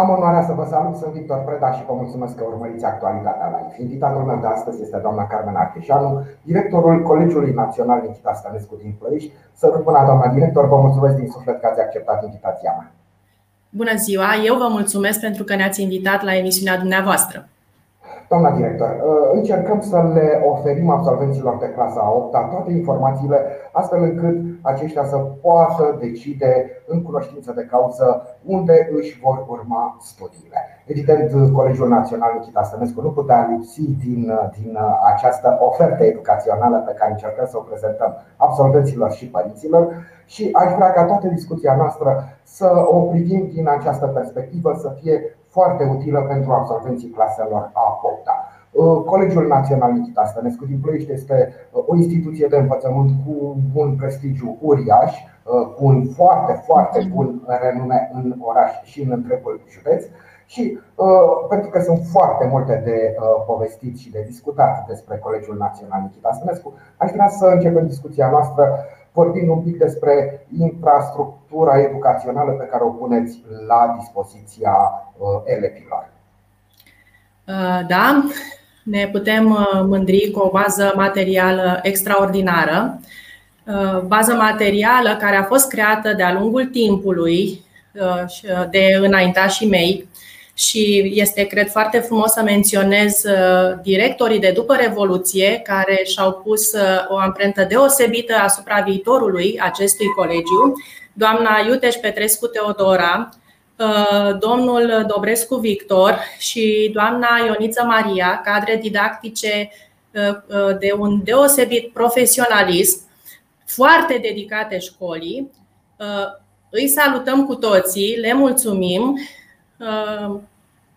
Am onoarea să vă salut, sunt Victor Preda și vă mulțumesc că urmăriți actualitatea live. Invitatul meu de astăzi este doamna Carmen Archeșanu, directorul Colegiului Național Nikita Stănescu din Ploiești. Să până doamna director, vă mulțumesc din suflet că ați acceptat invitația mea. Bună ziua, eu vă mulțumesc pentru că ne-ați invitat la emisiunea dumneavoastră. Doamna director, uh, încercăm să le oferim absolvenților de clasa 8 toate informațiile astfel încât aceștia să poată decide în cunoștință de cauză unde își vor urma studiile. Evident, Colegiul Național Nikita Stănescu nu putea lipsi din, din această ofertă educațională pe care încercăm să o prezentăm absolvenților și părinților și aș vrea ca toată discuția noastră să o privim din această perspectivă, să fie foarte utilă pentru absolvenții claselor a 8 uh, Colegiul Național Nikita Stănescu din Ploiești este uh, o instituție de învățământ cu un prestigiu uriaș, uh, cu un foarte, foarte bun renume în oraș și în întregul județ. Și pentru că sunt foarte multe de povestit și de discutat despre Colegiul Național Nikita Stănescu, aș vrea să începem discuția noastră vorbind un pic despre infrastructura educațională pe care o puneți la dispoziția uh, elevilor. Uh, da, ne putem uh, mândri cu o bază materială extraordinară. Bază materială care a fost creată de-a lungul timpului de înaintașii mei și este, cred, foarte frumos să menționez uh, directorii de după Revoluție care și-au pus uh, o amprentă deosebită asupra viitorului acestui colegiu, doamna Iuteș Petrescu Teodora, uh, domnul Dobrescu Victor și doamna Ioniță Maria, cadre didactice de un deosebit profesionalism, foarte dedicate școlii. Îi salutăm cu toții, le mulțumim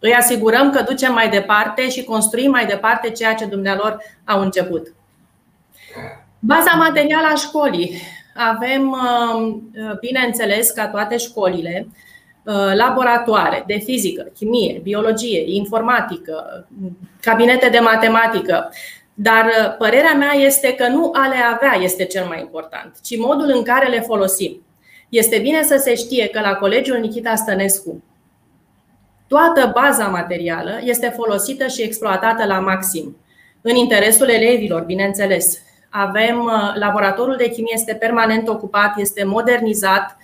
îi asigurăm că ducem mai departe și construim mai departe ceea ce dumnealor au început. Baza materială a școlii. Avem, uh, bineînțeles, ca toate școlile, uh, laboratoare de fizică, chimie, biologie, informatică, cabinete de matematică. Dar uh, părerea mea este că nu a le avea este cel mai important, ci modul în care le folosim. Este bine să se știe că la Colegiul Nikita Stănescu Toată baza materială este folosită și exploatată la maxim, în interesul elevilor, bineînțeles. Avem uh, laboratorul de chimie este permanent ocupat, este modernizat,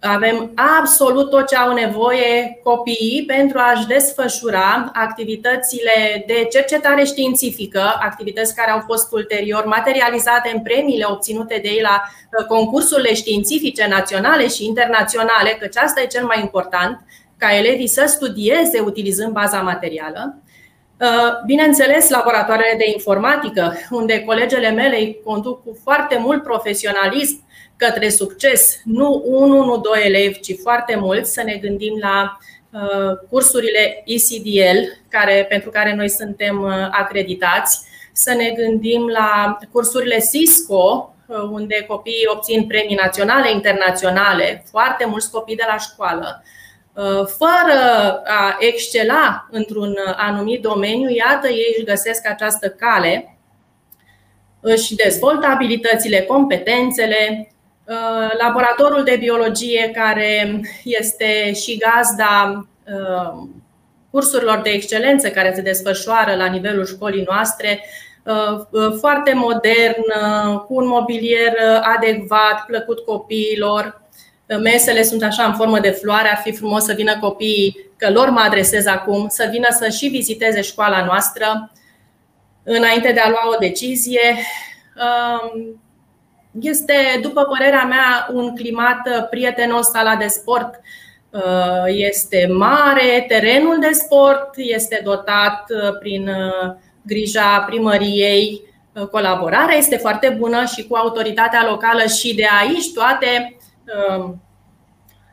avem absolut tot ce au nevoie copiii pentru a-și desfășura activitățile de cercetare științifică, activități care au fost ulterior materializate în premiile obținute de ei la uh, concursurile științifice naționale și internaționale, căci asta e cel mai important, ca elevii să studieze utilizând baza materială. Uh, bineînțeles, laboratoarele de informatică, unde colegele mele îi conduc cu foarte mult profesionalism către succes, nu unul, nu doi elevi, ci foarte mulți, să ne gândim la uh, cursurile ECDL, care, pentru care noi suntem uh, acreditați, să ne gândim la cursurile Cisco, unde copiii obțin premii naționale, internaționale, foarte mulți copii de la școală, Uh, fără a excela într-un anumit domeniu, iată, ei își găsesc această cale, își dezvoltă abilitățile, competențele. Uh, laboratorul de biologie, care este și gazda uh, cursurilor de excelență care se desfășoară la nivelul școlii noastre, foarte modern, cu un mobilier adecvat, plăcut copiilor, mesele sunt așa în formă de floare, ar fi frumos să vină copiii, că lor mă adresez acum, să vină să și viziteze școala noastră înainte de a lua o decizie. Um, este, după părerea mea, un climat prietenos sala de sport. Uh, este mare, terenul de sport este dotat uh, prin uh, grija primăriei. Colaborarea este foarte bună și cu autoritatea locală și de aici toate Um,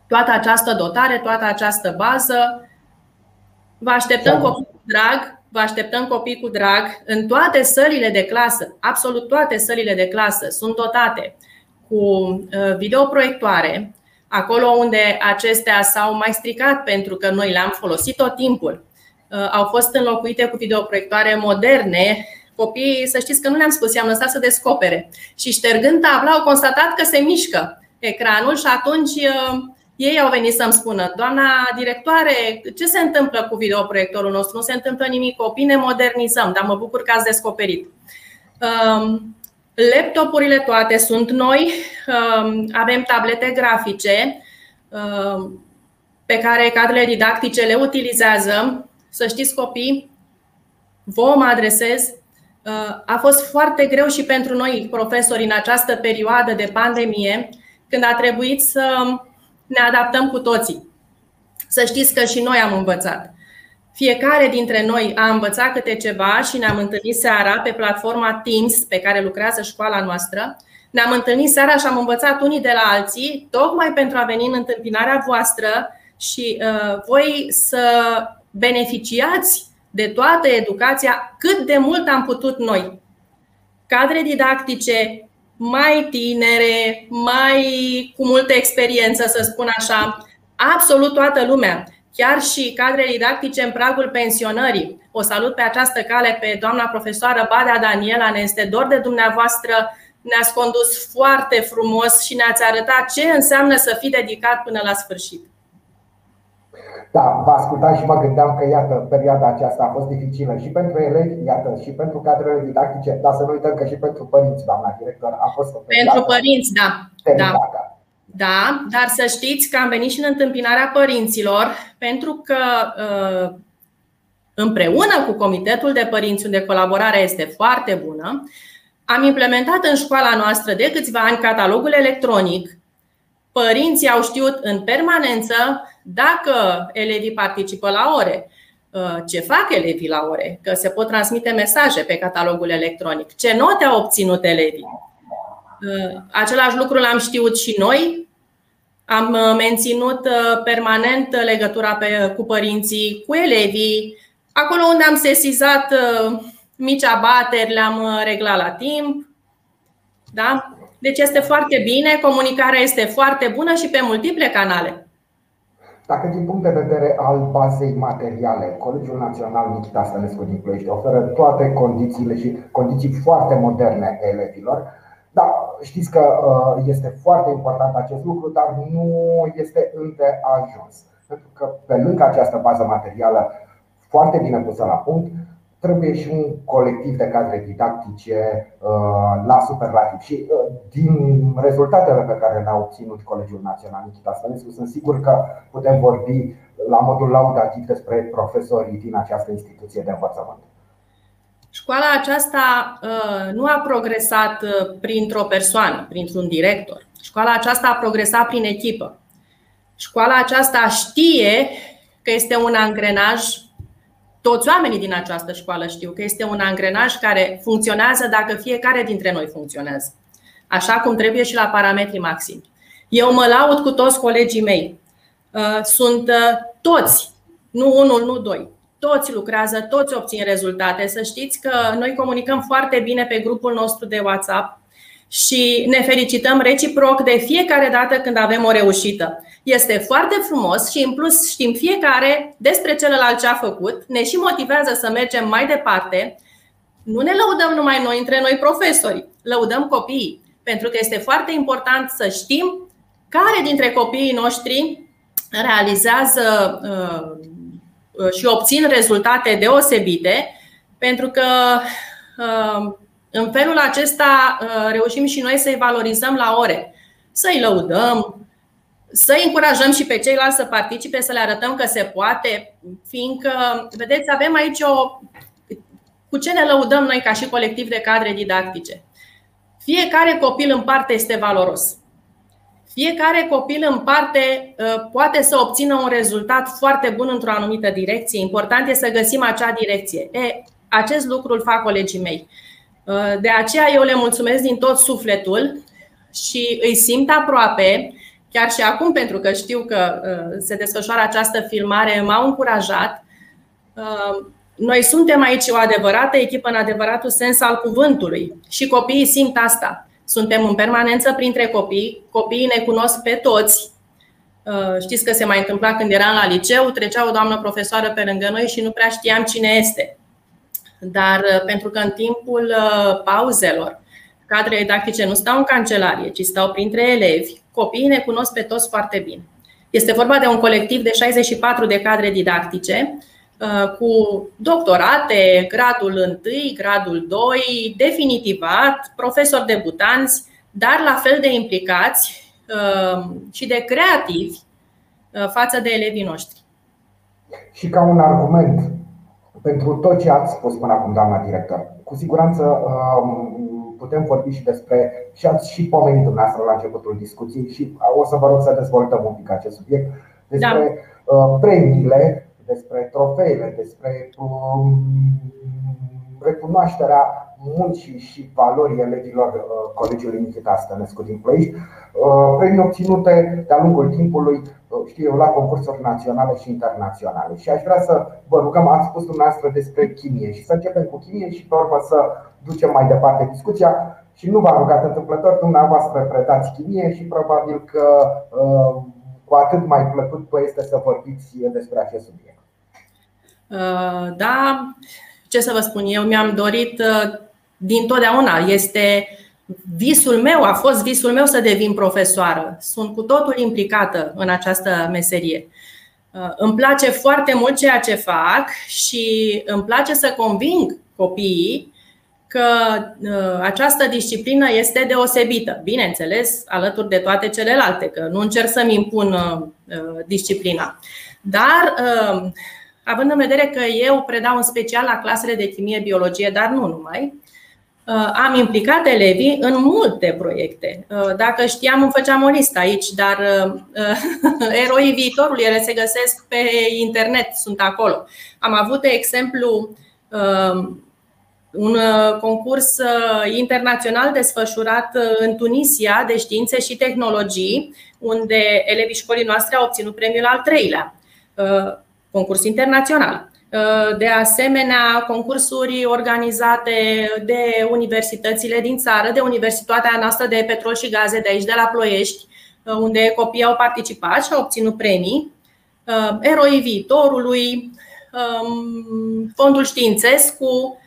toată această dotare, toată această bază. Vă așteptăm da. copii cu drag, vă așteptăm copii cu drag în toate sălile de clasă, absolut toate sălile de clasă sunt dotate cu uh, videoproiectoare, acolo unde acestea s-au mai stricat pentru că noi le-am folosit tot timpul. Uh, au fost înlocuite cu videoproiectoare moderne. Copiii, să știți că nu le-am spus, i-am lăsat să descopere. Și ștergând tabla, au constatat că se mișcă ecranul și atunci uh, Ei au venit să-mi spună, doamna directoare, ce se întâmplă cu videoproiectorul nostru? Nu se întâmplă nimic, copii, ne modernizăm, dar mă bucur că ați descoperit. Um, laptopurile toate sunt noi, um, avem tablete grafice um, pe care cadrele didactice le utilizează. Să știți, copii, vă mă adresez. Uh, a fost foarte greu și pentru noi, profesori, în această perioadă de pandemie, când a trebuit să ne adaptăm cu toții. Să știți că și noi am învățat. Fiecare dintre noi a învățat câte ceva și ne-am întâlnit seara pe platforma Teams pe care lucrează școala noastră. Ne-am întâlnit seara și am învățat unii de la alții, tocmai pentru a veni în întâmpinarea voastră și uh, voi să beneficiați de toată educația cât de mult am putut noi. Cadre didactice mai tinere, mai cu multă experiență, să spun așa, absolut toată lumea, chiar și cadre didactice în pragul pensionării. O salut pe această cale pe doamna profesoară Badea Daniela, ne este dor de dumneavoastră, ne-ați condus foarte frumos și ne-ați arătat ce înseamnă să fii dedicat până la sfârșit. Da, vă ascultam și mă gândeam că, iată, perioada aceasta a fost dificilă și pentru elevi, iată, și pentru cadrele didactice, dar să nu uităm că și pentru părinți, doamna director, a fost o Pentru părinți, da. Da. Da, dar să știți că am venit și în întâmpinarea părinților pentru că uh, împreună cu Comitetul de Părinți, unde colaborarea este foarte bună, am implementat în școala noastră de câțiva ani catalogul electronic. Părinții au știut în permanență dacă elevii participă la ore, uh, ce fac elevii la ore, că se pot transmite mesaje pe catalogul electronic, ce note au obținut elevii. Uh, același lucru l-am știut și noi. Am uh, menținut permanent legătura pe, cu părinții, cu elevii. Acolo unde am sesizat mici abateri, le-am reglat la timp. Da? Deci este foarte bine, comunicarea este foarte bună și pe multiple canale. Dacă din punct de vedere al bazei materiale, Colegiul Național Nikita Stănescu din Ploiești oferă toate condițiile și condiții foarte moderne elevilor, da, știți că uh, este foarte important acest lucru, dar nu este între ajuns. Pentru că pe lângă această bază materială foarte bine pusă la punct, trebuie și un colectiv de cadre didactice uh, la superlativ. Și uh, din rezultatele pe care le-a obținut Colegiul Național Nikita Stănescu, sunt sigur că putem vorbi la modul laudativ despre profesorii din această instituție de învățământ. Școala aceasta uh, nu a progresat printr-o persoană, printr-un director. Școala aceasta a progresat prin echipă. Școala aceasta știe că este un angrenaj toți oamenii din această școală știu că este un angrenaj care funcționează dacă fiecare dintre noi funcționează. Așa cum trebuie și la parametrii maximi. Eu mă laud cu toți colegii mei. Uh, sunt uh, toți, nu unul, nu doi. Toți lucrează, toți obțin rezultate. Să știți că noi comunicăm foarte bine pe grupul nostru de WhatsApp și ne felicităm reciproc de fiecare dată când avem o reușită. Este foarte frumos și în plus știm fiecare despre celălalt ce a făcut, ne și motivează să mergem mai departe. Nu ne lăudăm numai noi între noi profesori, lăudăm copiii, pentru că este foarte important să știm care dintre copiii noștri realizează uh, și obțin rezultate deosebite, pentru că uh, în felul acesta uh, reușim și noi să-i valorizăm la ore, să-i lăudăm, să încurajăm și pe ceilalți să participe, să le arătăm că se poate, fiindcă, vedeți, avem aici o. Cu ce ne lăudăm noi ca și colectiv de cadre didactice? Fiecare copil în parte este valoros. Fiecare copil în parte uh, poate să obțină un rezultat foarte bun într-o anumită direcție. Important este să găsim acea direcție. E, acest lucru îl fac colegii mei. Uh, de aceea eu le mulțumesc din tot sufletul și îi simt aproape, chiar și acum, pentru că știu că uh, se desfășoară această filmare, m-au încurajat. Uh, noi suntem aici o adevărată echipă în adevăratul sens al cuvântului și copiii simt asta. Suntem în permanență printre copii, copiii ne cunosc pe toți. Știți că se mai întâmpla când eram la liceu, trecea o doamnă profesoară pe lângă noi și nu prea știam cine este. Dar uh, pentru că în timpul uh, pauzelor cadrele didactice nu stau în cancelarie, ci stau printre elevi, copiii ne cunosc pe toți foarte bine. Este vorba de un colectiv de 64 de cadre didactice cu doctorate, gradul 1, gradul 2, definitivat, profesori debutanți, dar la fel de implicați și de creativi față de elevii noștri. Și ca un argument pentru tot ce ați spus până acum, doamna director, cu siguranță um, putem vorbi și despre, și ați și pomenit dumneavoastră la începutul discuției și o să vă rog să dezvoltăm un pic acest subiect, despre da. Uh, premiile, despre trofeele, despre um, recunoașterea muncii și valorii elevilor uh, Colegiului Nikita Stănescu din Ploiești, uh, premii obținute de-a lungul timpului, uh, știu eu, la concursuri naționale și internaționale. Și aș vrea să vă rugăm, ați spus dumneavoastră despre chimie și să începem cu chimie și pe urmă să ducem mai departe discuția. Și nu v-am rugat întâmplător, dumneavoastră predați chimie și probabil că cu atât mai plăcut vă este să vorbiți despre acest subiect. Da, ce să vă spun, eu mi-am dorit din totdeauna. Este visul meu, a fost visul meu să devin profesoară. Sunt cu totul implicată în această meserie. Uh, îmi place foarte mult ceea ce fac și îmi place să conving copiii că uh, această disciplină este deosebită. Bineînțeles, alături de toate celelalte, că nu încerc să-mi impun uh, disciplina. Dar, având în vedere că eu predau în special la clasele de chimie, biologie, dar nu numai, Uh, am implicat elevii în multe proiecte. Uh, dacă știam, îmi făceam o listă aici, dar uh, eroii viitorului, ele se găsesc pe internet, sunt acolo. Am avut, de exemplu, un concurs internațional desfășurat în Tunisia de științe și tehnologii, unde elevii școlii noastre au obținut premiul al treilea, concurs internațional. Uh, de asemenea, concursuri organizate de universitățile din țară, de Universitatea noastră de Petrol și Gaze de aici, de la Ploiești, uh, unde copiii au participat și au obținut premii. Uh, Eroii viitorului, um, Fondul Științescu,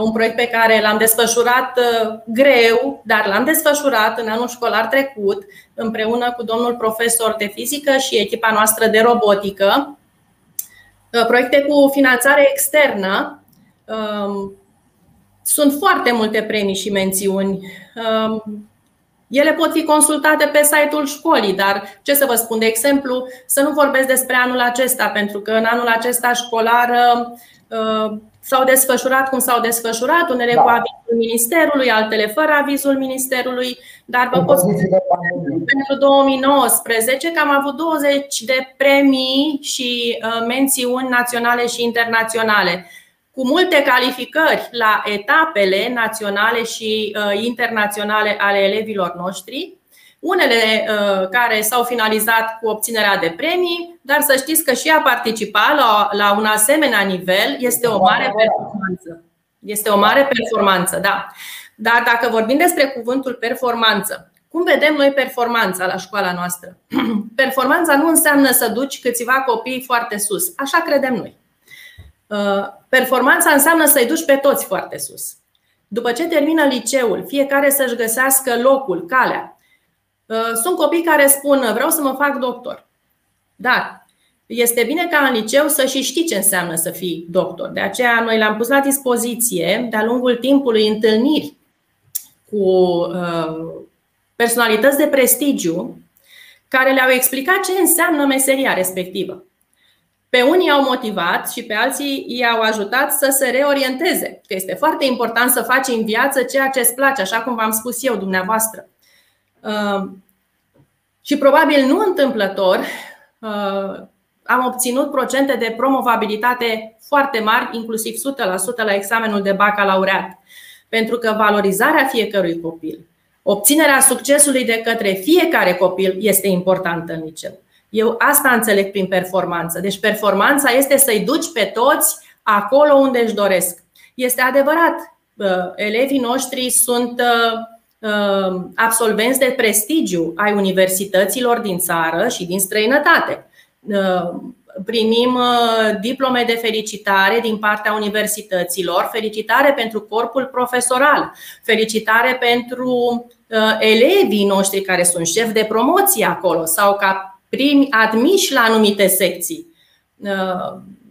un proiect pe care l-am desfășurat greu, dar l-am desfășurat în anul școlar trecut, împreună cu domnul profesor de fizică și echipa noastră de robotică, Uh, proiecte cu finanțare externă. Um, sunt foarte multe premii și mențiuni. Um, ele pot fi consultate pe site-ul școlii, dar ce să vă spun, de exemplu, să nu vorbesc despre anul acesta, pentru că în anul acesta școlar uh, s-au desfășurat cum s-au desfășurat, unele da. cu avizul Ministerului, altele fără avizul Ministerului, dar vă pot spune pentru 2019 că am avut 20 de premii și uh, mențiuni naționale și internaționale cu multe calificări la etapele naționale și uh, internaționale ale elevilor noștri unele uh, care s-au finalizat cu obținerea de premii, dar să știți că și a participa la, la un asemenea nivel este o mare performanță. Este o mare performanță, da. Dar dacă vorbim despre cuvântul performanță, cum vedem noi performanța la școala noastră? Performanța nu înseamnă să duci câțiva copii foarte sus. Așa credem noi. Uh, performanța înseamnă să-i duci pe toți foarte sus. După ce termină liceul, fiecare să-și găsească locul, calea. Uh, sunt copii care spun vreau să mă fac doctor. Dar este bine ca în liceu să și știi ce înseamnă să fii doctor. De aceea noi le-am pus la dispoziție de-a lungul timpului întâlniri cu uh, personalități de prestigiu care le-au explicat ce înseamnă meseria respectivă. Pe unii au motivat și pe alții i-au ajutat să se reorienteze. Că este foarte important să faci în viață ceea ce îți place, așa cum v-am spus eu dumneavoastră. Ehm, și probabil nu întâmplător ehm, am obținut procente de promovabilitate foarte mari, inclusiv 100% la examenul de bacalaureat. Pentru că valorizarea fiecărui copil, obținerea succesului de către fiecare copil este importantă în liceu. Eu asta înțeleg prin performanță. Deci performanța este să-i duci pe toți acolo unde își doresc. Este adevărat, elevii noștri sunt Uh, absolvenți de prestigiu ai universităților din țară și din străinătate. Uh, primim uh, diplome de felicitare din partea universităților, felicitare pentru corpul profesoral, felicitare pentru elevii noștri care sunt șefi de promoție acolo sau ca primi admiși la anumite secții.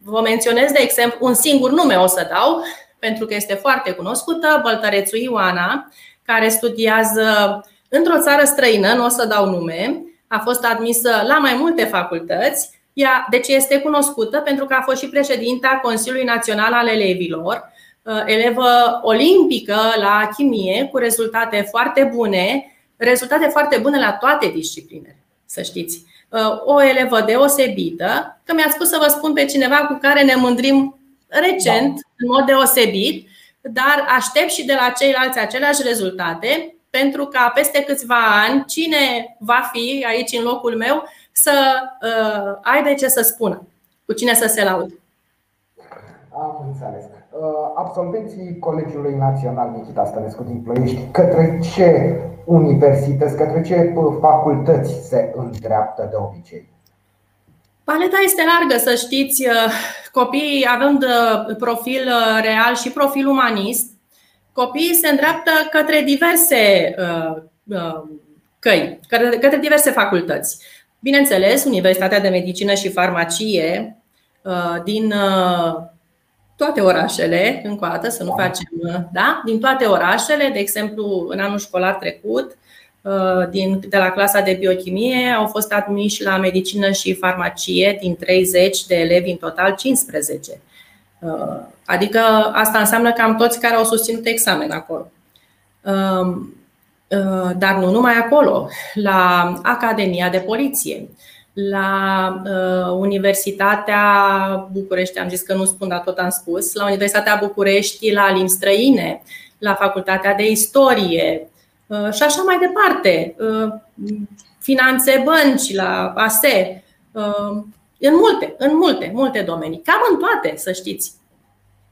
Vă menționez, de exemplu, un singur nume o să dau, pentru că este foarte cunoscută, Băltărețu Ioana, care studiază într-o țară străină, nu o să dau nume, a fost admisă la mai multe facultăți, ea, deci este cunoscută pentru că a fost și președinta Consiliului Național al Elevilor, uh, elevă olimpică la chimie cu rezultate foarte bune, rezultate foarte bune la toate disciplinele, să știți. Uh, o elevă deosebită, că mi-a spus să vă spun pe cineva cu care ne mândrim recent, da. în mod deosebit, dar aștept și de la ceilalți aceleași rezultate, pentru ca peste câțiva ani, cine va fi aici în locul meu, să uh, aibă ce să spună, cu cine să se laude. Am înțeles. Uh, absolvenții Colegiului Național Nikita Stănescu din Ploiești, către ce universități, către ce uh, facultăți se îndreaptă de obicei? Paleta este largă, să știți. Uh, copiii, având profil real și profil umanist, copiii se îndreaptă către diverse căi, către diverse facultăți. Bineînțeles, Universitatea de Medicină și Farmacie din toate orașele, încă o dată, să nu facem, da? Din toate orașele, de exemplu, în anul școlar trecut, uh, din, de la clasa de biochimie au fost admiși la medicină și farmacie din 30 de elevi în total 15. Uh, adică asta înseamnă cam toți care au susținut examen acolo. Um, uh, dar nu numai acolo, la Academia de Poliție, la uh, Universitatea București, am zis că nu spun, dar tot am spus, la Universitatea București, la limbi străine, la Facultatea de Istorie uh, și așa mai departe. Uh, finanțe bănci, la ASE, uh, în multe, în multe, multe domenii, cam în toate, să știți.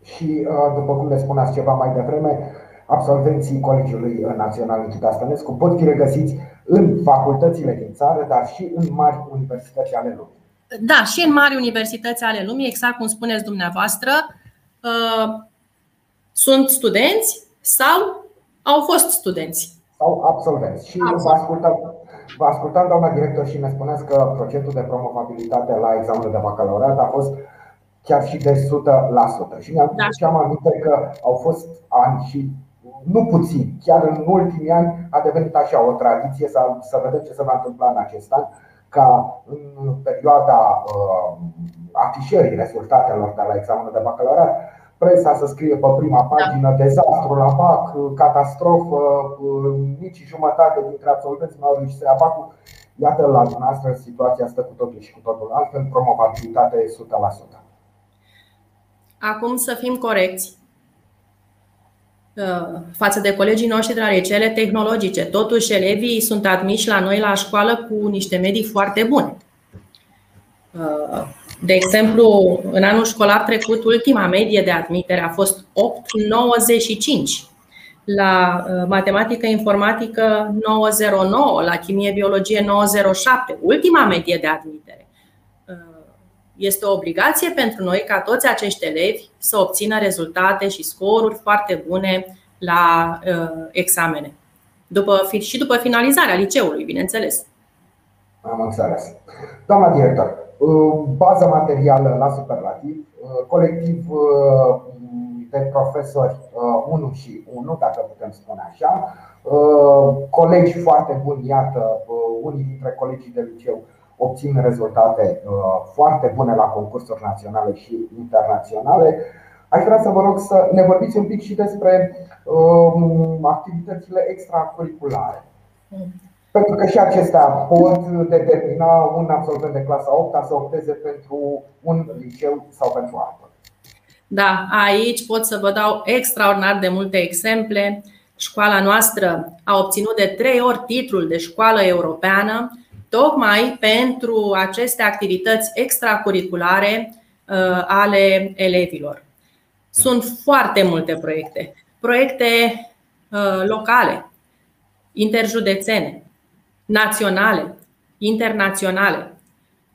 Și uh, după cum le spuneați ceva mai devreme, absolvenții Colegiului Național Nikita Stănescu pot fi regăsiți în facultățile din țară, dar și în mari universități ale lumii. Da, și în mari universități ale lumii, exact cum spuneți dumneavoastră, uh, sunt studenți sau au fost studenți. Sau absolvenți. Și vă ascultam, vă ascultam, doamna director, și ne spuneți că procentul de promovabilitate la examenul de bacalaureat a fost chiar și de 100%. Și mi-am da. aminte că au fost ani și nu puțin, chiar în ultimii ani a devenit așa o tradiție să, să vedem ce se va întâmpla în acest an, ca în perioada uh, afișării rezultatelor de la examenul de bacalaureat, presa să scrie pe prima pagină da. dezastru la BAC, catastrofă, uh, nici jumătate dintre absolvenți nu au reușit să ia BAC-ul. Iată, la dumneavoastră situația stă cu totul și cu totul altfel, promovabilitatea e 100%. Acum să fim corecți. Uh, față de colegii noștri de la liceele tehnologice. Totuși, elevii sunt admiși la noi la școală cu niște medii foarte bune. Uh, de exemplu, în anul școlar trecut, ultima medie de admitere a fost 8,95. La uh, matematică informatică 909, la chimie biologie 907, ultima medie de admitere. Este o obligație pentru noi ca toți acești elevi să obțină rezultate și scoruri foarte bune la uh, examene. După, și după finalizarea liceului, bineînțeles. Am înțeles. Doamna director, uh, baza materială la superlativ, uh, colectiv uh, de profesori 1 și 1, dacă putem spune așa, colegi foarte buni, iată, unii dintre colegii de liceu obțin rezultate uh, foarte bune la concursuri naționale și internaționale. Aș vrea să vă rog să ne vorbiți un pic și despre um, activitățile extracurriculare. Pentru că și acestea pot determina un absolvent de clasa 8 să opteze pentru un liceu sau pentru altul. Da, aici pot să vă dau extraordinar de multe exemple. Școala noastră a obținut de trei ori titlul de școală europeană tocmai pentru aceste activități extracurriculare uh, ale elevilor. Sunt foarte multe proiecte, proiecte uh, locale, interjudețene, naționale, internaționale.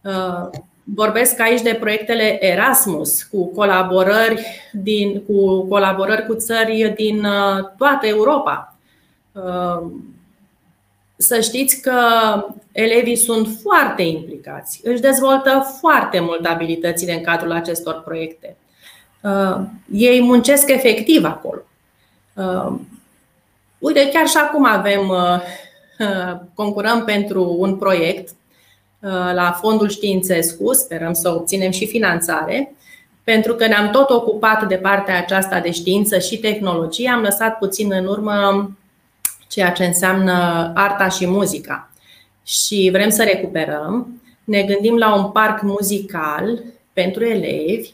Uh, vorbesc aici de proiectele Erasmus cu colaborări, din, cu, colaborări cu țări din toată Europa să știți că elevii sunt foarte implicați, își dezvoltă foarte mult abilitățile în cadrul acestor proiecte. Uh, ei muncesc efectiv acolo. Uh, uite, chiar și acum avem, concurăm pentru un proiect la Fondul Științescu, sperăm să obținem și finanțare, pentru că ne-am tot ocupat de partea aceasta de știință și tehnologie, am lăsat puțin în urmă ceea ce înseamnă arta și muzica. Și vrem să recuperăm. Ne gândim la un parc muzical pentru elevi,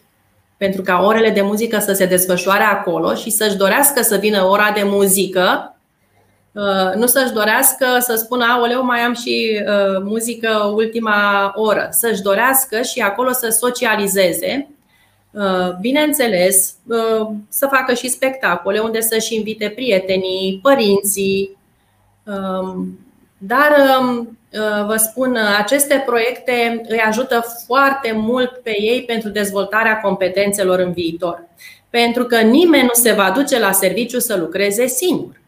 pentru ca orele de muzică să se desfășoare acolo și să-și dorească să vină ora de muzică, uh, nu să-și dorească să spună, aoleu, mai am și uh, muzică ultima oră, să-și dorească și acolo să socializeze Uh, bineînțeles, uh, să facă și spectacole unde să-și invite prietenii, părinții. Um, dar um, uh, vă spun, aceste proiecte îi ajută foarte mult pe ei pentru dezvoltarea competențelor în viitor. Pentru că nimeni nu se va duce la serviciu să lucreze singur.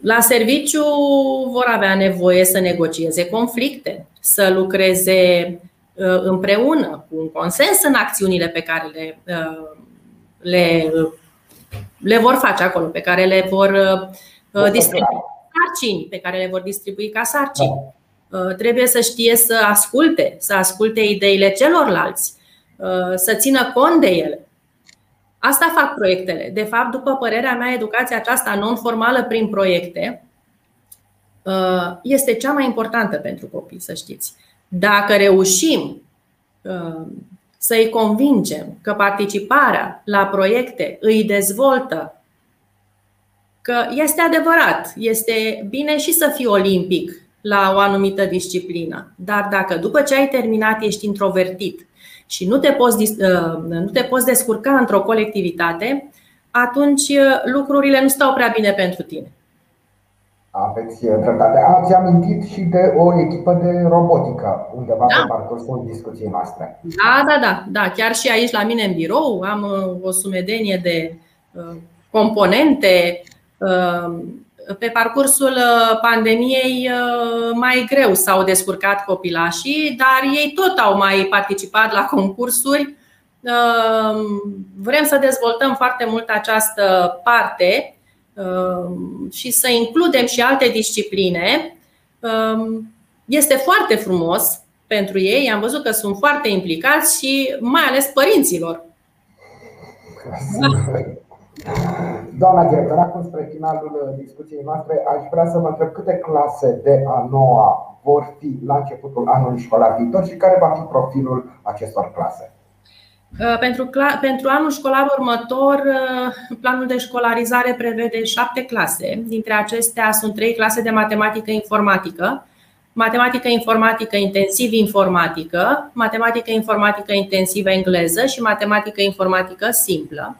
La serviciu vor avea nevoie să negocieze conflicte, să lucreze Uh, împreună, cu un consens în acțiunile pe care le, uh, le, le vor face acolo, pe care le vor uh, distribui sarcini, pe care le vor distribui ca sarcini. Da. Trebuie să știe să asculte, să asculte ideile celorlalți, să țină cont de ele. Asta fac proiectele. De fapt, după părerea mea, educația aceasta non-formală prin proiecte este cea mai importantă pentru copii, să știți. Dacă reușim uh, să-i convingem că participarea la proiecte îi dezvoltă, că este adevărat, este bine și să fii olimpic la o anumită disciplină, dar dacă după ce ai terminat ești introvertit și nu te poți, uh, nu te poți descurca într-o colectivitate, atunci uh, lucrurile nu stau prea bine pentru tine. Aveți dreptate. Ați amintit și de o echipă de robotică undeva da. pe parcursul discuției noastre. Da, da, da, da. Chiar și aici la mine în birou am uh, o sumedenie de uh, componente. Uh, pe parcursul pandemiei mai greu s-au descurcat copilașii, dar ei tot au mai participat la concursuri. Vrem să dezvoltăm foarte mult această parte Um, și să includem și alte discipline, um, este foarte frumos pentru ei. Am văzut că sunt foarte implicați și mai ales părinților. Doamna director, acum spre finalul discuției noastre, aș vrea să vă întreb câte clase de a noua vor fi la începutul anului școlar viitor și care va fi profilul acestor clase. Uh, pentru, pentru anul școlar următor, uh, planul de școlarizare prevede șapte clase. Dintre acestea sunt trei clase de matematică informatică, matematică informatică intensiv informatică, matematică informatică intensivă engleză și matematică informatică simplă.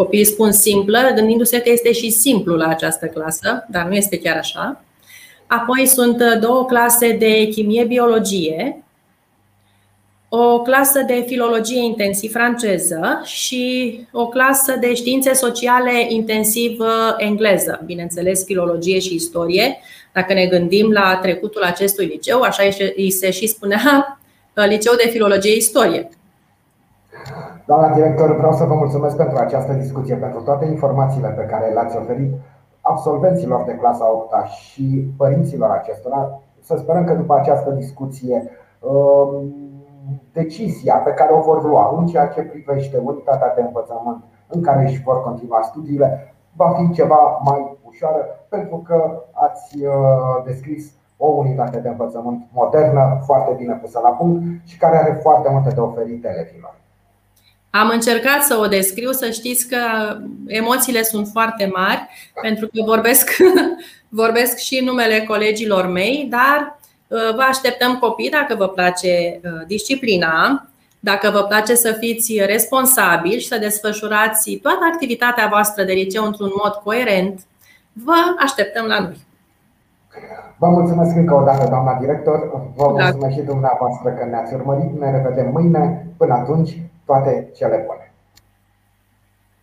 Copiii spun simplă, gândindu-se că este și simplu la această clasă, dar nu este chiar așa. Apoi sunt uh, două clase de chimie-biologie, o clasă de filologie intensiv franceză și o clasă de științe sociale intensiv engleză, bineînțeles filologie și istorie. Dacă ne gândim la trecutul acestui liceu, așa îi se și spunea liceu de filologie istorie. Doamna director, vreau să vă mulțumesc pentru această discuție, pentru toate informațiile pe care le-ați oferit absolvenților de clasa 8 și părinților acestora. Să sperăm că după această discuție um, decizia pe care o vor lua în ceea ce privește unitatea de învățământ în care își vor continua studiile va fi ceva mai ușoară pentru că ați uh, descris o unitate de învățământ modernă, foarte bine pusă la punct și care are foarte multe de oferit elevilor. Am încercat să o descriu, să știți că emoțiile sunt foarte mari, pentru că vorbesc, vorbesc și în numele colegilor mei, dar Uh, vă așteptăm copii dacă vă place uh, disciplina, dacă vă place să fiți responsabili și să desfășurați toată activitatea voastră de liceu într-un mod coerent, vă așteptăm la noi. Vă mulțumesc încă o dată, doamna director. Vă mulțumesc și dumneavoastră că ne-ați urmărit. Ne revedem mâine. Până atunci, toate cele bune.